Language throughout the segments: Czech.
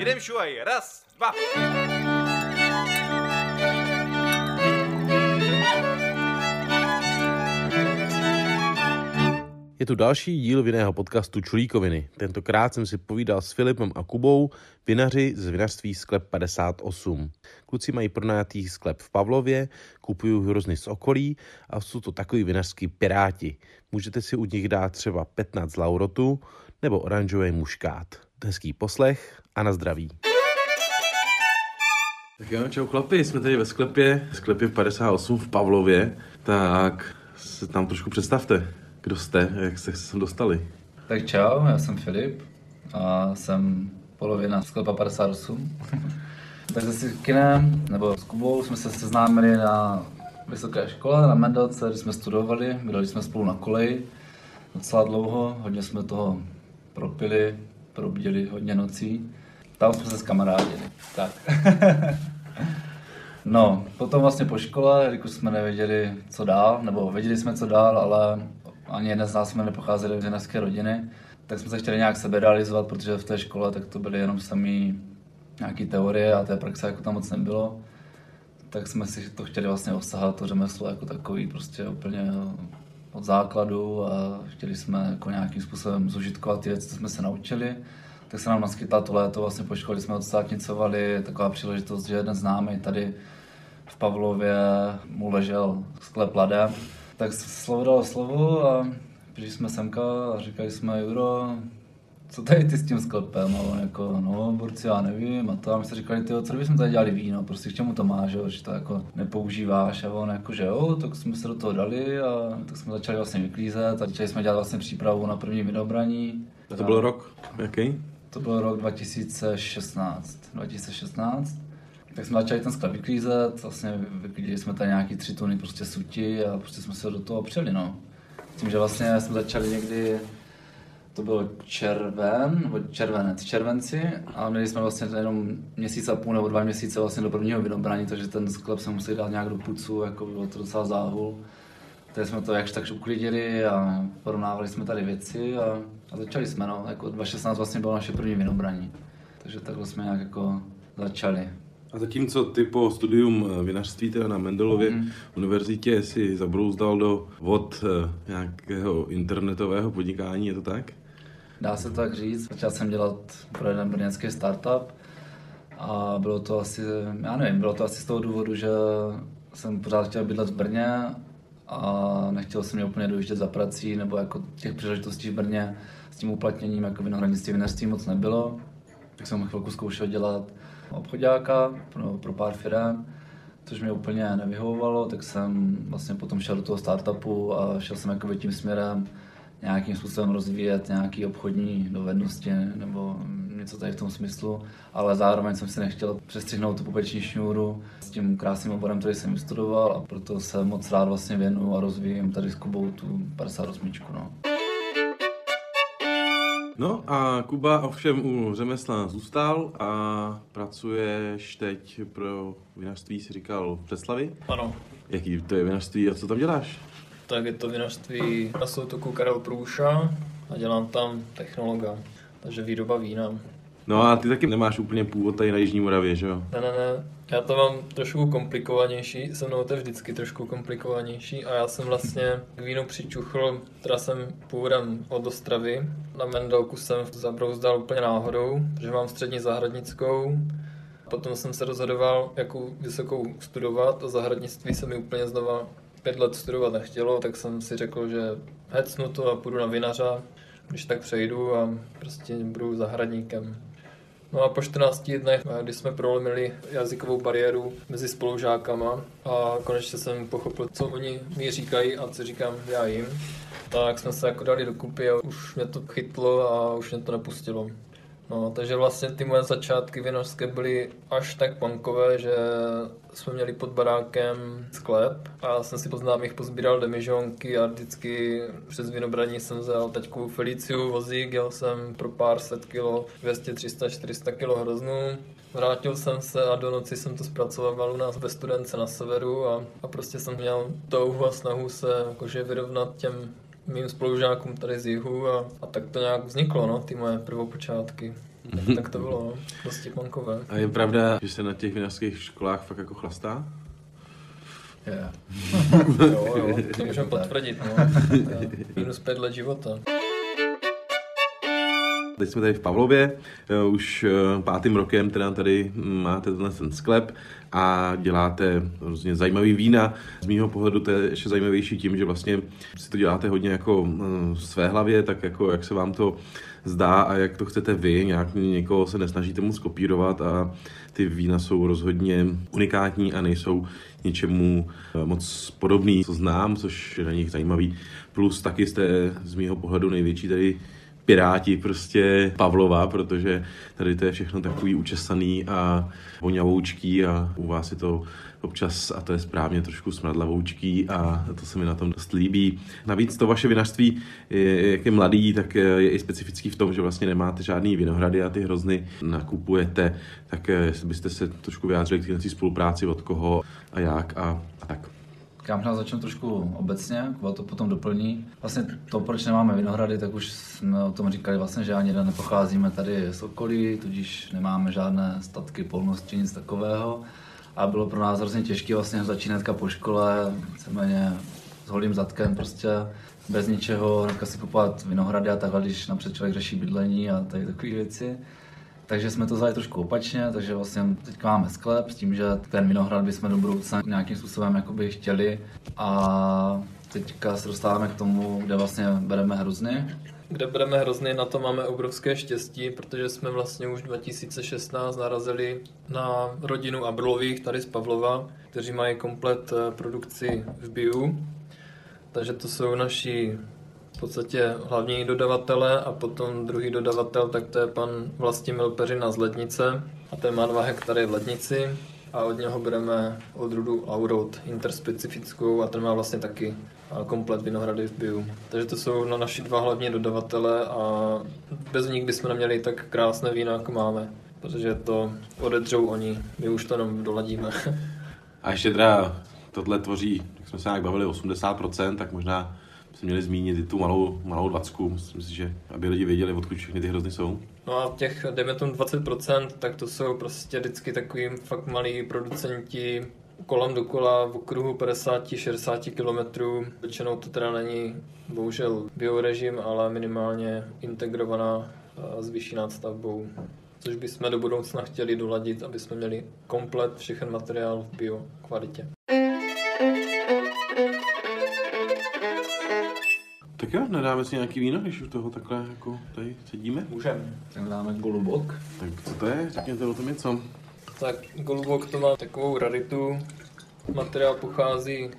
Jedem šuaj, raz, dva. Je tu další díl vinného podcastu Čulíkoviny. Tentokrát jsem si povídal s Filipem a Kubou, vinaři z vinařství Sklep 58. Kluci mají pronajatý sklep v Pavlově, kupují hrozny z okolí a jsou to takový vinařský piráti. Můžete si u nich dát třeba 15 laurotu nebo oranžový muškát. Hezký poslech a na zdraví. Tak jo, čau chlapi, jsme tady ve sklepě, sklepě 58 v Pavlově, tak se tam trošku představte. Kdo jste? Jak jste se sem dostali? Tak čau, já jsem Filip a jsem polovina sklepa 58. tak se Kinem, nebo s Kubou jsme se seznámili na vysoké škole na Mendelce, kde jsme studovali, byli jsme spolu na koleji docela dlouho, hodně jsme toho propili, probdili hodně nocí. Tam jsme se zkamarádili. Tak. no, potom vlastně po škole, jelikož jsme nevěděli, co dál, nebo věděli jsme, co dál, ale ani jeden z nás jsme nepocházeli z jenecké rodiny, tak jsme se chtěli nějak sebe realizovat, protože v té škole tak to byly jenom samý nějaký teorie a té praxe jako tam moc nebylo. Tak jsme si to chtěli vlastně osahat, to řemeslo jako takový prostě úplně od základu a chtěli jsme jako nějakým způsobem zužitkovat ty věci, co jsme se naučili. Tak se nám naskytla to léto, vlastně po škole jsme odstátnicovali, taková příležitost, že jeden známý tady v Pavlově mu ležel sklep ladem tak slovo dalo slovo a přišli jsme semka a říkali jsme, Juro, co tady ty s tím sklepem? A on jako, no, borci, já nevím. A to a my jsme říkali, ty, co bychom tady dělali víno, prostě k čemu to máš, jo, že to jako nepoužíváš. A on jako, že jo, tak jsme se do toho dali a tak jsme začali vlastně vyklízet a začali jsme dělat vlastně přípravu na první vinobraní. A to byl rok, jaký? To byl rok 2016. 2016 tak jsme začali ten sklep vyklízet, vlastně vyklízeli jsme tady nějaký tři tuny prostě suti a prostě jsme se do toho opřeli, no. Tím, že vlastně jsme začali někdy, to byl červen, nebo červenec, červenci a měli jsme vlastně jenom měsíc a půl nebo dva měsíce vlastně do prvního vynobrání, takže ten sklep se museli dát nějak do pucu, jako bylo to docela záhul. Takže jsme to jakž takž uklidili a porovnávali jsme tady věci a, a začali jsme, no, jako 2016 vlastně bylo naše první vynobraní. Takže takhle jsme nějak jako začali. A zatímco ty po studium eh, vinařství teda na Mendelově mm. univerzitě si zabrouzdal do vod eh, nějakého internetového podnikání, je to tak? Dá se tak říct. Začal jsem dělat pro jeden brněnský startup a bylo to asi, já nevím, bylo to asi z toho důvodu, že jsem pořád chtěl bydlet v Brně a nechtěl jsem mě úplně dojíždět za prací, nebo jako těch příležitostí v Brně s tím uplatněním jako vinohradnictví, vinařství moc nebylo. Tak jsem chvilku zkoušel dělat obchodáka pro, pro pár firm, což mě úplně nevyhovovalo, tak jsem vlastně potom šel do toho startupu a šel jsem jako tím směrem nějakým způsobem rozvíjet nějaké obchodní dovednosti nebo něco tady v tom smyslu, ale zároveň jsem si nechtěl přestřihnout tu pupeční šňůru s tím krásným oborem, který jsem studoval a proto se moc rád vlastně věnu a rozvíjím tady s Kubou tu 58. No. No a Kuba ovšem u řemesla zůstal a pracuješ teď pro vinařství, si říkal, v Břeclavi? Ano. Jaký to je vinařství a co tam děláš? Tak je to vinařství na soutoku Karel Průša a dělám tam technologa, takže výroba vína. No a ty taky nemáš úplně původ tady na Jižní Moravě, že jo? Ne, ne, ne. Já to mám trošku komplikovanější, se mnou to je vždycky trošku komplikovanější a já jsem vlastně k vínu přičuchl, teda jsem původem od Ostravy. Na Mendelku jsem zabrouzdal úplně náhodou, protože mám střední zahradnickou. Potom jsem se rozhodoval, jakou vysokou studovat a zahradnictví se mi úplně znova pět let studovat nechtělo, tak jsem si řekl, že hecnu to a půjdu na vinaře, když tak přejdu a prostě budu zahradníkem. No a po 14 dnech, kdy jsme prolomili jazykovou bariéru mezi spolužákama a konečně jsem pochopil, co oni mi říkají a co říkám já jim, tak jsme se jako dali dokupy a už mě to chytlo a už mě to nepustilo. No, takže vlastně ty moje začátky vinařské byly až tak punkové, že jsme měli pod barákem sklep a jsem si po známých pozbíral demižonky a vždycky přes vinobraní jsem vzal taťkovou Feliciu vozík, jel jsem pro pár set kilo, 200, 300, 400 kilo hroznů. Vrátil jsem se a do noci jsem to zpracoval u nás ve studence na severu a, a prostě jsem měl touhu a snahu se jakože vyrovnat těm mým spolužákům tady z jihu a, a tak to nějak vzniklo, no, ty moje prvopočátky. tak to bylo no, dosti punkové. A je pravda, že se na těch vinařských školách fakt jako chlastá? Je. Jo, jo, to můžeme potvrdit, no. Minus pět let života. Teď jsme tady v Pavlově, eh, už eh, pátým rokem teda tady máte tenhle ten sklep a děláte různě zajímavý vína. Z mýho pohledu to je ještě zajímavější tím, že vlastně si to děláte hodně jako eh, v své hlavě, tak jako jak se vám to zdá a jak to chcete vy, nějak někoho se nesnažíte moc kopírovat a ty vína jsou rozhodně unikátní a nejsou něčemu moc podobný, co znám, což je na nich zajímavý. Plus taky jste z mýho pohledu největší tady piráti prostě Pavlova, protože tady to je všechno takový učesaný a voňavoučký a u vás je to občas, a to je správně, trošku smradlavoučký a to se mi na tom dost líbí. Navíc to vaše vinařství, jak je mladý, tak je i specifický v tom, že vlastně nemáte žádný vinohrady a ty hrozny nakupujete, tak jestli byste se trošku vyjádřili k této spolupráci, od koho a jak a, Já možná začnu trošku obecně, Kuba to potom doplní. Vlastně to, proč nemáme vinohrady, tak už jsme o tom říkali vlastně, že ani nepocházíme tady z okolí, tudíž nemáme žádné statky, polnosti, nic takového. A bylo pro nás hrozně těžké vlastně začínat po škole, víceméně s holým zadkem prostě bez ničeho, hnedka si kupovat vinohrady a takhle, když napřed člověk řeší bydlení a tady takové věci. Takže jsme to vzali trošku opačně, takže vlastně teď máme sklep s tím, že ten vinohrad bychom do budoucna nějakým způsobem jakoby chtěli a teďka se dostáváme k tomu, kde vlastně bereme hrozny. Kde bereme hrozny, na to máme obrovské štěstí, protože jsme vlastně už 2016 narazili na rodinu Abrolových tady z Pavlova, kteří mají komplet eh, produkci v Biu. Takže to jsou naši podstatě hlavní dodavatele a potom druhý dodavatel, tak to je pan Vlastimil Peřina z Lednice a ten má dva hektary v Lednici a od něho bereme odrůdu Aurout interspecifickou a ten má vlastně taky komplet vinohrady v Biu. Takže to jsou na naši dva hlavní dodavatele a bez nich bychom neměli tak krásné víno, jako máme, protože to odedřou oni, my už to jenom doladíme. A ještě teda tohle tvoří, jak jsme se nějak bavili, 80%, tak možná jsme měli zmínit i tu malou, malou dvacku, myslím si, že aby lidi věděli, odkud všechny ty hrozny jsou. No a těch, dejme tomu 20%, tak to jsou prostě vždycky takový fakt malí producenti kolem dokola v okruhu 50-60 km. Většinou to teda není bohužel biorežim, ale minimálně integrovaná s vyšší nadstavbou. Což bychom do budoucna chtěli doladit, aby jsme měli komplet všechen materiál v bio kvalitě. Tak jo, nedáme si nějaký víno, když už toho takhle jako tady sedíme? Můžeme. Tak dáme golubok. Tak co to je? Řekněte o tom něco. Tak golubok to má takovou raritu. Materiál pochází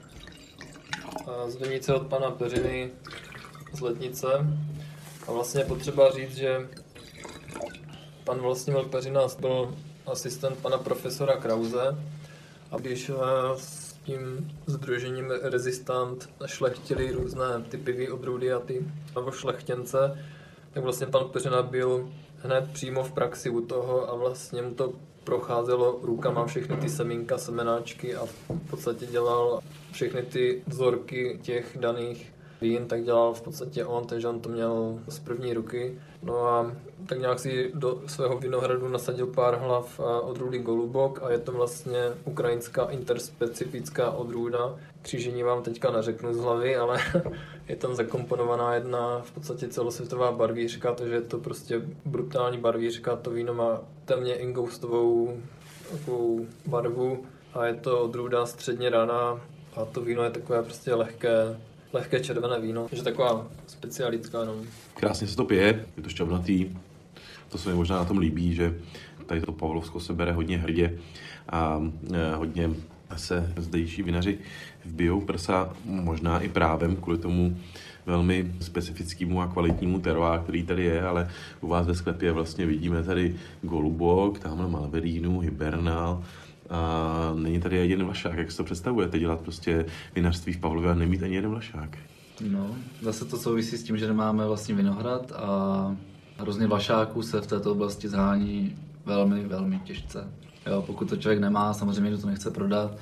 z vinice od pana Peřiny z Letnice. A vlastně je potřeba říct, že pan Vlastimil Peřina byl asistent pana profesora Krause. A když tím združením Resistant šlechtili různé typy odrůdy a ty nebo šlechtěnce, tak vlastně pan Peřina byl hned přímo v praxi u toho a vlastně mu to procházelo rukama všechny ty semínka, semenáčky a v podstatě dělal všechny ty vzorky těch daných vín, tak dělal v podstatě on, takže on to měl z první ruky. No a tak nějak si do svého vinohradu nasadil pár hlav odrůdy Golubok a je to vlastně ukrajinská interspecifická odrůda. Křížení vám teďka neřeknu z hlavy, ale je tam zakomponovaná jedna v podstatě celosvětová barvířka, takže je to prostě brutální barvířka. To víno má temně ingoustovou takovou barvu a je to odrůda středně raná a to víno je takové prostě lehké, lehké červené víno, takže taková specialitka. No. Krásně se to pije, je to šťavnatý, to se mi možná na tom líbí, že tady to Pavlovsko se bere hodně hrdě a e, hodně se zdejší vinaři vbijou prsa, možná i právem kvůli tomu velmi specifickému a kvalitnímu teroá, který tady je, ale u vás ve sklepě vlastně vidíme tady Golubok, tamhle Malverínu, Hibernal, a není tady jeden vlašák. Jak si to představujete, dělat prostě vinařství v Pavlově a nemít ani jeden vlašák? No, zase to souvisí s tím, že nemáme vlastně vinohrad a hrozně vlašáků se v této oblasti zhání velmi, velmi těžce. Jo, pokud to člověk nemá, samozřejmě, že to nechce prodat,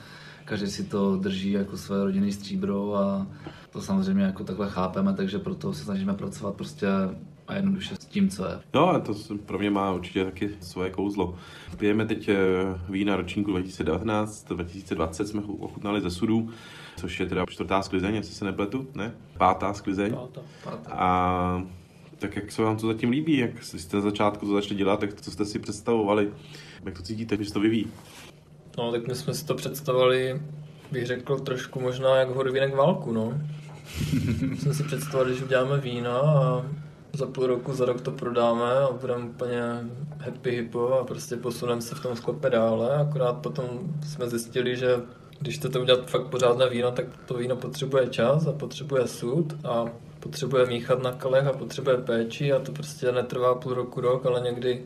každý si to drží jako své rodinné stříbro a to samozřejmě jako takhle chápeme, takže proto se snažíme pracovat prostě a jednoduše s tím, co je. No a to pro mě má určitě taky svoje kouzlo. Pijeme teď eh, vína ročníku 2019, 2020 jsme ochutnali ze sudů, což je teda čtvrtá sklizeň, jestli se nepletu, ne? Pátá sklizeň. Pátá. Pátá. A tak jak se vám to zatím líbí, jak jste na začátku to začali dělat, tak co jste si představovali, jak to cítíte, že se to vyvíjí? No, tak my jsme si to představovali, bych řekl, trošku možná jak hodovínek válku, no. jsme si představili, že uděláme vína a za půl roku, za rok to prodáme a budeme úplně happy hippo a prostě posuneme se v tom sklepe dále. Akorát potom jsme zjistili, že když chcete udělat fakt pořádné víno, tak to víno potřebuje čas a potřebuje sud a potřebuje míchat na kalech a potřebuje péči a to prostě netrvá půl roku, rok, ale někdy,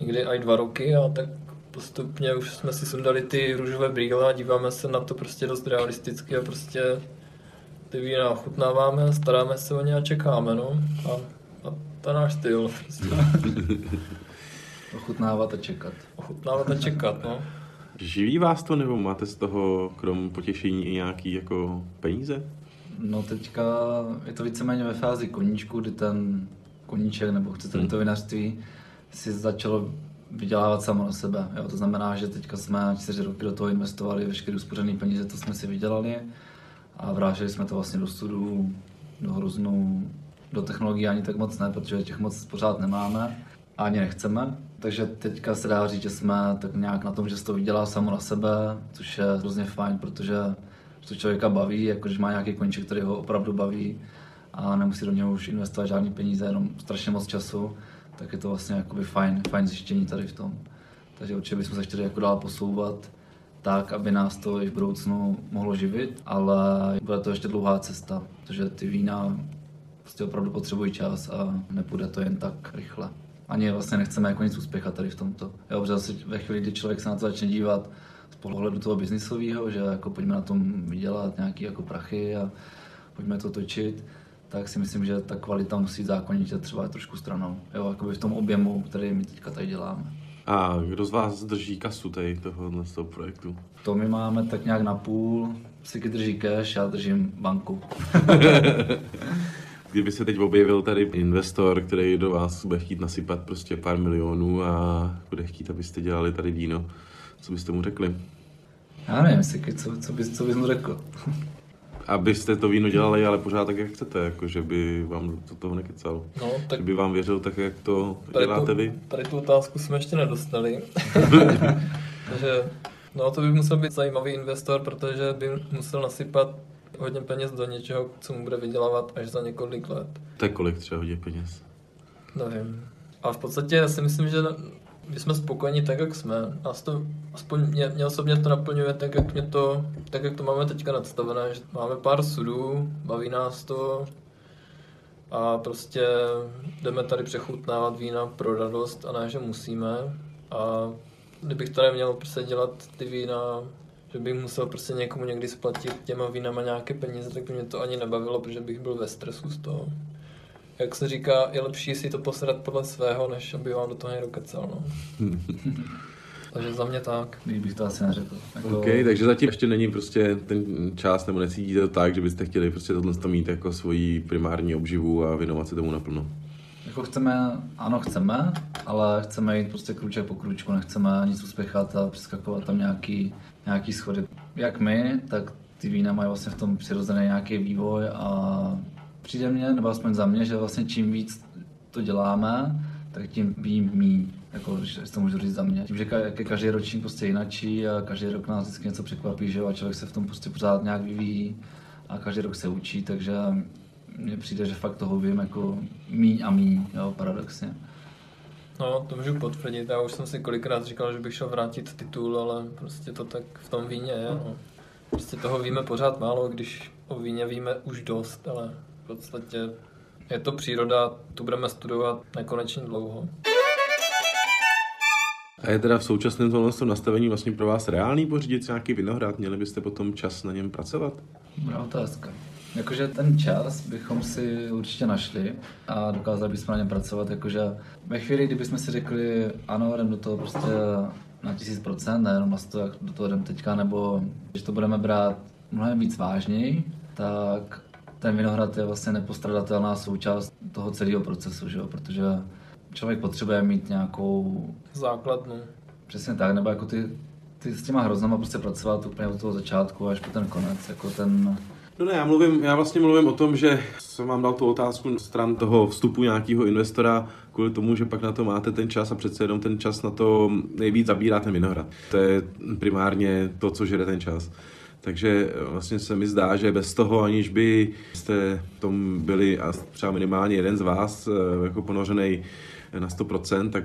někdy i dva roky a tak postupně už jsme si sundali ty růžové brýle a díváme se na to prostě dost realisticky a prostě ty vína ochutnáváme, staráme se o ně a čekáme, no. A, a to je náš styl. Prostě. Ochutnávat a čekat. Ochutnávat a čekat, no. Živí vás to, nebo máte z toho krom potěšení i nějaký jako peníze? No teďka je to víceméně ve fázi koníčku, kdy ten koníček, nebo chcete to vinařství, si začalo vydělávat samo na sebe. Jo? To znamená, že teďka jsme čtyři roky do toho investovali, veškeré uspořené peníze, to jsme si vydělali a vráželi jsme to vlastně do studu, do hroznou, do technologií ani tak moc ne, protože těch moc pořád nemáme a ani nechceme. Takže teďka se dá říct, že jsme tak nějak na tom, že se to vydělá samo na sebe, což je hrozně fajn, protože to člověka baví, jako když má nějaký koníček, který ho opravdu baví a nemusí do něho už investovat žádný peníze, jenom strašně moc času, tak je to vlastně jakoby fajn, fajn zjištění tady v tom. Takže určitě bychom se chtěli jako dál posouvat tak, aby nás to i v budoucnu mohlo živit, ale bude to ještě dlouhá cesta, protože ty vína prostě opravdu potřebují čas a nepůjde to jen tak rychle. Ani vlastně nechceme jako nic uspěchat tady v tomto. Jo, protože zase ve chvíli, kdy člověk se na to začne dívat z pohledu toho biznisového, že jako pojďme na tom vydělat nějaký jako prachy a pojďme to točit, tak si myslím, že ta kvalita musí zákonitě třeba trošku stranou. Jo, jakoby v tom objemu, který my teďka tady děláme. A kdo z vás drží kasu tady tohohle z toho projektu? To my máme tak nějak na půl. Siky drží cash, já držím banku. Kdyby se teď objevil tady investor, který do vás bude chtít nasypat prostě pár milionů a bude chtít, abyste dělali tady víno, co byste mu řekli? Já nevím, Siky, co, co, bys, co bys mu řekl? Abyste to víno dělali, ale pořád tak, jak chcete, jako že by vám do toho nekecal. No, tak Že by vám věřil tak, jak to tady děláte tu, vy. tady tu otázku jsme ještě nedostali. Takže no, to by musel být zajímavý investor, protože by musel nasypat hodně peněz do něčeho, co mu bude vydělávat až za několik let. To je kolik třeba hodně peněz? Nevím. A v podstatě já si myslím, že my jsme spokojeni tak, jak jsme. Nás to, aspoň mě, mě osobně to naplňuje tak, jak, mě to, tak, jak to máme teďka nadstavené. Že máme pár sudů, baví nás to a prostě jdeme tady přechutnávat vína pro radost a ne, že musíme. A kdybych tady měl prostě dělat ty vína, že bych musel prostě někomu někdy splatit těma vínama nějaké peníze, tak by mě to ani nebavilo, protože bych byl ve stresu z toho. Jak se říká, je lepší si to posrat podle svého, než aby vám do toho někdo kecal, no. Takže za mě tak. Bych to asi neřekl. Jako, OK, takže zatím ještě není prostě ten čas, nebo necítíte to tak, že byste chtěli prostě tohle to mít jako svoji primární obživu a věnovat se tomu naplno. Jako chceme, ano chceme, ale chceme jít prostě kruček po kručku, nechceme nic uspěchat a přeskakovat tam nějaký, nějaký schody. Jak my, tak ty vína mají vlastně v tom přirozený nějaký vývoj a přijde mně, nebo aspoň za mě, že vlastně čím víc to děláme, tak tím vím míň, jako, když to můžu říct za mě. Tím, že ka- každý ročník prostě jinačí a každý rok nás vždycky něco překvapí, že jo, a člověk se v tom prostě pořád nějak vyvíjí a každý rok se učí, takže mně přijde, že fakt toho vím jako míň a míň, jo, paradoxně. No, to můžu potvrdit. Já už jsem si kolikrát říkal, že bych šel vrátit titul, ale prostě to tak v tom víně je. No. Prostě toho víme pořád málo, když o víně víme už dost, ale podstatě je to příroda, tu budeme studovat nekonečně dlouho. A je teda v současném tohle nastavení vlastně pro vás reálný pořídit nějaký vinohrad? Měli byste potom čas na něm pracovat? Dobrá otázka. Jakože ten čas bychom si určitě našli a dokázali bychom na něm pracovat, jakože ve chvíli, kdybychom si řekli, ano, jdem do toho prostě na tisíc procent, nejenom na to, jak do toho jdem teďka, nebo že to budeme brát mnohem víc vážněji, tak ten vinohrad je vlastně nepostradatelná součást toho celého procesu, že jo? protože člověk potřebuje mít nějakou... Základnu. Přesně tak, nebo jako ty, ty s těma hroznama prostě pracovat úplně od toho začátku až po ten konec, jako ten... No ne, já, mluvím, já vlastně mluvím o tom, že jsem vám dal tu otázku stran toho vstupu nějakého investora kvůli tomu, že pak na to máte ten čas a přece jenom ten čas na to nejvíc zabírá ten vinohrad. To je primárně to, co žere ten čas. Takže vlastně se mi zdá, že bez toho, aniž by jste tom byli a třeba minimálně jeden z vás eh, jako ponořený na 100%, tak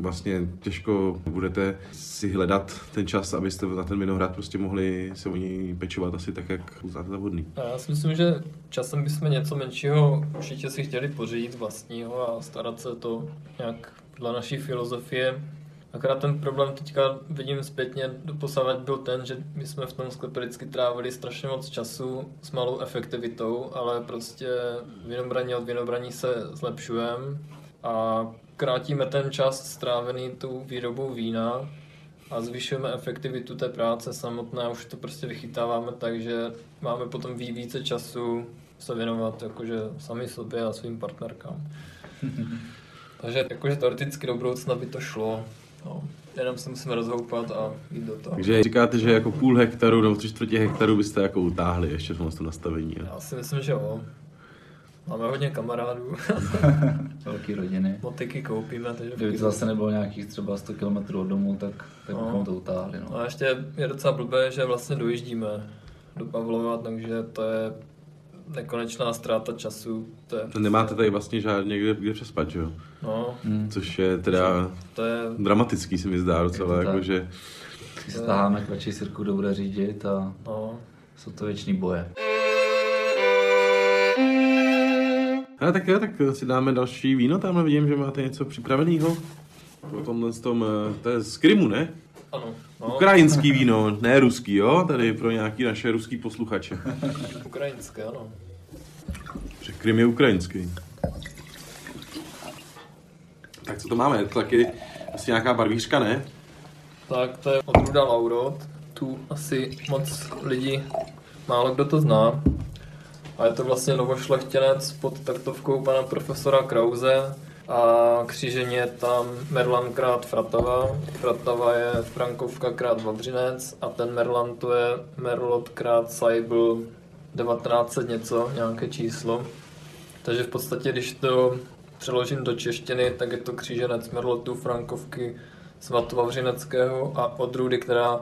vlastně těžko budete si hledat ten čas, abyste na ten vinohrad prostě mohli se o něj pečovat asi tak, jak uznáte za vhodný. Já si myslím, že časem bychom něco menšího určitě si chtěli pořídit vlastního a starat se to nějak dle naší filozofie. Akorát ten problém teďka vidím zpětně doposavat byl ten, že my jsme v tom sklepě vždycky trávili strašně moc času s malou efektivitou, ale prostě vinobraní od vinobraní se zlepšujeme a krátíme ten čas strávený tou výrobou vína a zvyšujeme efektivitu té práce samotné, už to prostě vychytáváme tak, že máme potom více času se věnovat jakože sami sobě a svým partnerkám. Takže jakože teoreticky do budoucna by to šlo. No, jenom se musíme rozhoupat a jít do toho. Takže říkáte, že jako půl hektaru nebo tři čtvrtě hektaru byste jako utáhli ještě v tom nastavení. Já si myslím, že jo. Máme hodně kamarádů. Velký rodiny. Motiky koupíme. Takže Kdyby to zase nebylo nějakých třeba 100 km od domu, tak, tak No. bychom to utáhli. No. A ještě je docela blbé, že vlastně dojíždíme do Pavlova, takže to je nekonečná ztráta času. To je, Nemáte tady vlastně žádně kde, kde přespat, že jo? No, Hmm. Což je teda to je... dramatický, si mi zdá docela, jako že Si staháme kratší sirku, kdo bude řídit a No, jsou to věční boje. Ale tak jo, tak si dáme další víno, tamhle vidím, že máte něco připraveného. O tomhle z tom, eh, to je z Krymu, ne? Ano. No, Ukrajinský víno, ne ruský, jo? Tady pro nějaký naše ruský posluchače. ukrajinské, ano. Že Krym je ukrajinský. Tak co to máme? To taky asi nějaká barvířka, ne? Tak to je odrůda Laurot. Tu asi moc lidí, málo kdo to zná. A je to vlastně novošlechtěnec pod taktovkou pana profesora Krause a křížení je tam Merlan krát Fratava. Fratava je Frankovka krát Vavřinec a ten Merlan to je Merlot krát Saibl 1900 něco, nějaké číslo. Takže v podstatě, když to přeložím do češtiny, tak je to kříženec Merlotu Frankovky svatovavřineckého a odrůdy, která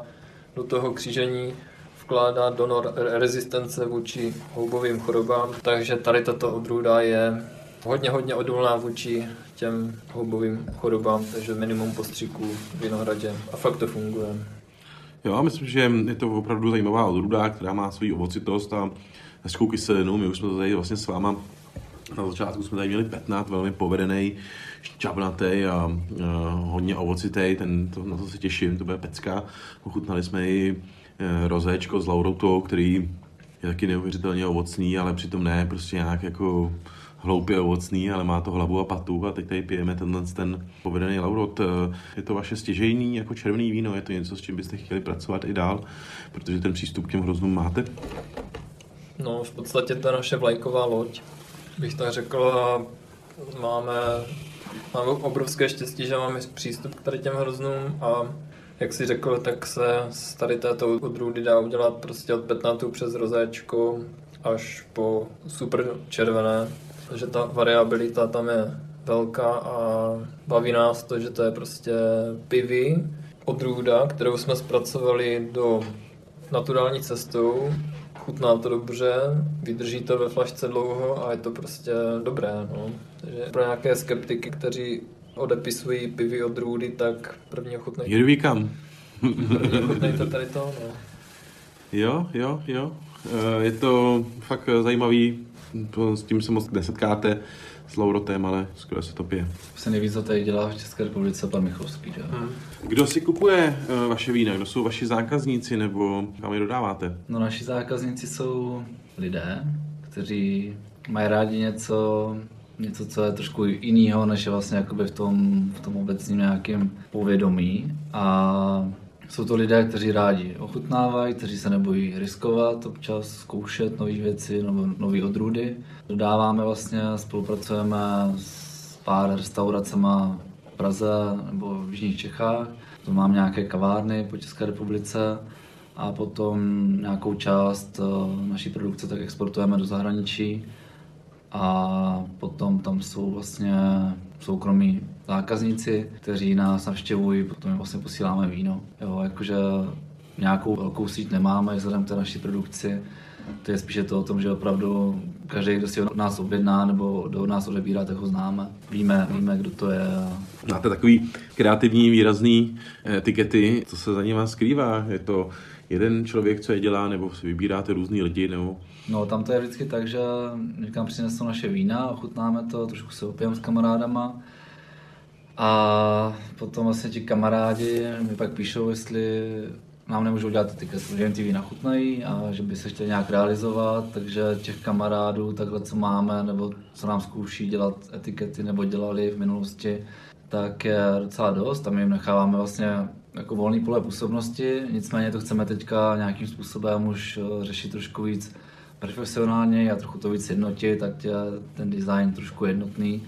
do toho křížení vkládá donor rezistence vůči houbovým chorobám. Takže tady tato odrůda je hodně, hodně odolná vůči těm houbovým chorobám, takže minimum postřiků v vinohradě a fakt to funguje. Jo, a myslím, že je to opravdu zajímavá odrůda, která má svoji ovocitost a hezkou kyselinu. My už jsme to tady vlastně s váma na začátku jsme tady měli petnát, velmi povedený, šťavnatý a uh, hodně ovocitý, ten, to, na to se těším, to bude pecka. Ochutnali jsme i uh, rozéčko s laurotou, který je taky neuvěřitelně ovocný, ale přitom ne prostě nějak jako hloupě ovocný, ale má to hlavu a patu a teď tady pijeme tenhle ten povedený laurot. Eh, Je to vaše stěžejný jako červený víno, je to něco, s čím byste chtěli pracovat i dál, protože ten přístup k těm hroznům máte. No, v podstatě je naše vlajková loď, bych tak řekl. Máme, máme obrovské štěstí, že máme přístup k tady těm hroznům a jak si řekl, tak se z tady této odrůdy dá udělat prostě od petnatů přes rozéčko až po super červené. Takže ta variabilita tam je velká a baví nás to, že to je prostě pivy, odrůda, kterou jsme zpracovali do naturální cestou, chutná to dobře, vydrží to ve flašce dlouho a je to prostě dobré. No. Takže pro nějaké skeptiky, kteří odepisují pivy od růdy, tak první ochutnejte, Here we come. první ochutnejte tady to. No. Jo, jo, jo. Eh, Je to fakt zajímavý, to- s tím se moc nesetkáte s laurotem, ale skvěle se to pije. Se nejvíc to tady dělá v České republice pan Michlovský, že? jo? Hm. Kdo si kupuje eh, vaše vína? Kdo jsou vaši zákazníci nebo kam je dodáváte? No naši zákazníci jsou lidé, kteří mají rádi něco, něco, co je trošku jiného, než je vlastně jakoby v tom, v tom obecním nějakém povědomí a Jsou to lidé, kteří rádi ochutnávají, kteří se nebojí riskovat, občas zkoušet nové věci nebo nové odrůdy. Dodáváme vlastně, spolupracujeme s pár restauracema v Praze nebo v Jižních Čechách. To mám nějaké kavárny po České republice a potom nějakou část eh, naší produkce tak exportujeme do zahraničí a potom tam jsou vlastně soukromí zákazníci, kteří nás navštěvují, potom jim vlastně posíláme víno. Jo, jakože nějakou velkou síť nemáme vzhledem k té naší produkci. To je spíše to o tom, že opravdu každý, kdo si od nás objedná nebo do nás odebírá, tak ho známe. Víme, víme, kdo to je. Máte takový kreativní, výrazný etikety, co se za nimi skrývá? Je to jeden člověk, co je dělá, nebo si vybíráte různý lidi, nebo... No tam to je vždycky tak, že někam přinesou naše vína, ochutnáme to, trošku se opijeme s kamarádama. A potom vlastně ti kamarádi mi pak píšou, jestli nám nemůžou dělat etiket, že jim ty vína chutnají a že by se chtěli nějak realizovat, takže těch kamarádů takhle, co máme, nebo co nám zkouší dělat etikety nebo dělali v minulosti, tak je docela dost a my jim necháváme vlastně jako volný pole působnosti, nicméně to chceme teďka nějakým způsobem už eh, řešit trošku víc profesionálně a trochu to víc jednotit, ať je ten design trošku jednotný,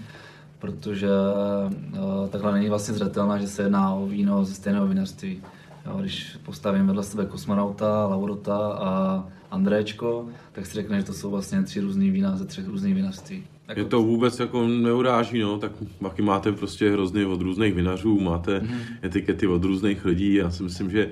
protože uh, takhle není vlastně zřetelné, že se jedná o víno ze stejného vinařství. Jo, když postavím vedle sebe kosmonauta, Laurota a Andréčko, tak si řekne, že to jsou vlastně tři různý vína ze třech různých vinařství. Jako... Je to vůbec jako neuráží, no, tak taky máte prostě hrozně od různých vinařů, máte mm-hmm. etikety od různých lidí, já si myslím, že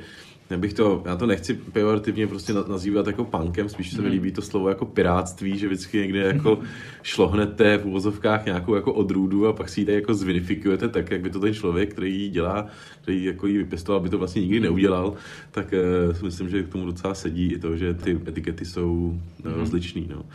bych to, já to nechci pejorativně prostě nazývat jako punkem, spíš se mi mhm. líbí to slovo jako piráctví, že vždycky někde jako šlohnete v úvozovkách nějakou jako odrůdu a pak si ji jako zvinifikujete tak, jak by to ten člověk, který ji dělá, který jako ji vypěstoval, by to vlastně nikdy neudělal, tak uh, myslím, že k tomu docela sedí i to, že ty etikety jsou uh, rozličný. No.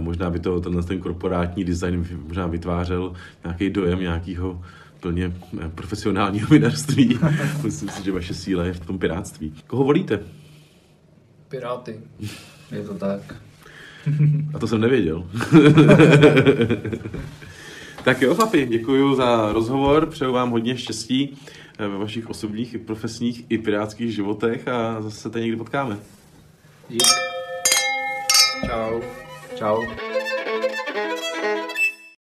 Možná by to tenhle ten korporátní design možná vytvářel nějaký dojem nějakého plně eh, profesionálního vinařství. Myslím si, že vaše síla je v tom piráctví. Koho volíte? Piráty. Je to tak. A to jsem nevěděl. tak jo, chlapi, děkuji za rozhovor, přeju vám hodně štěstí eh, ve vašich osobních i profesních i pirátských životech a zase se tady někdy potkáme. Dík. Čau. Čau.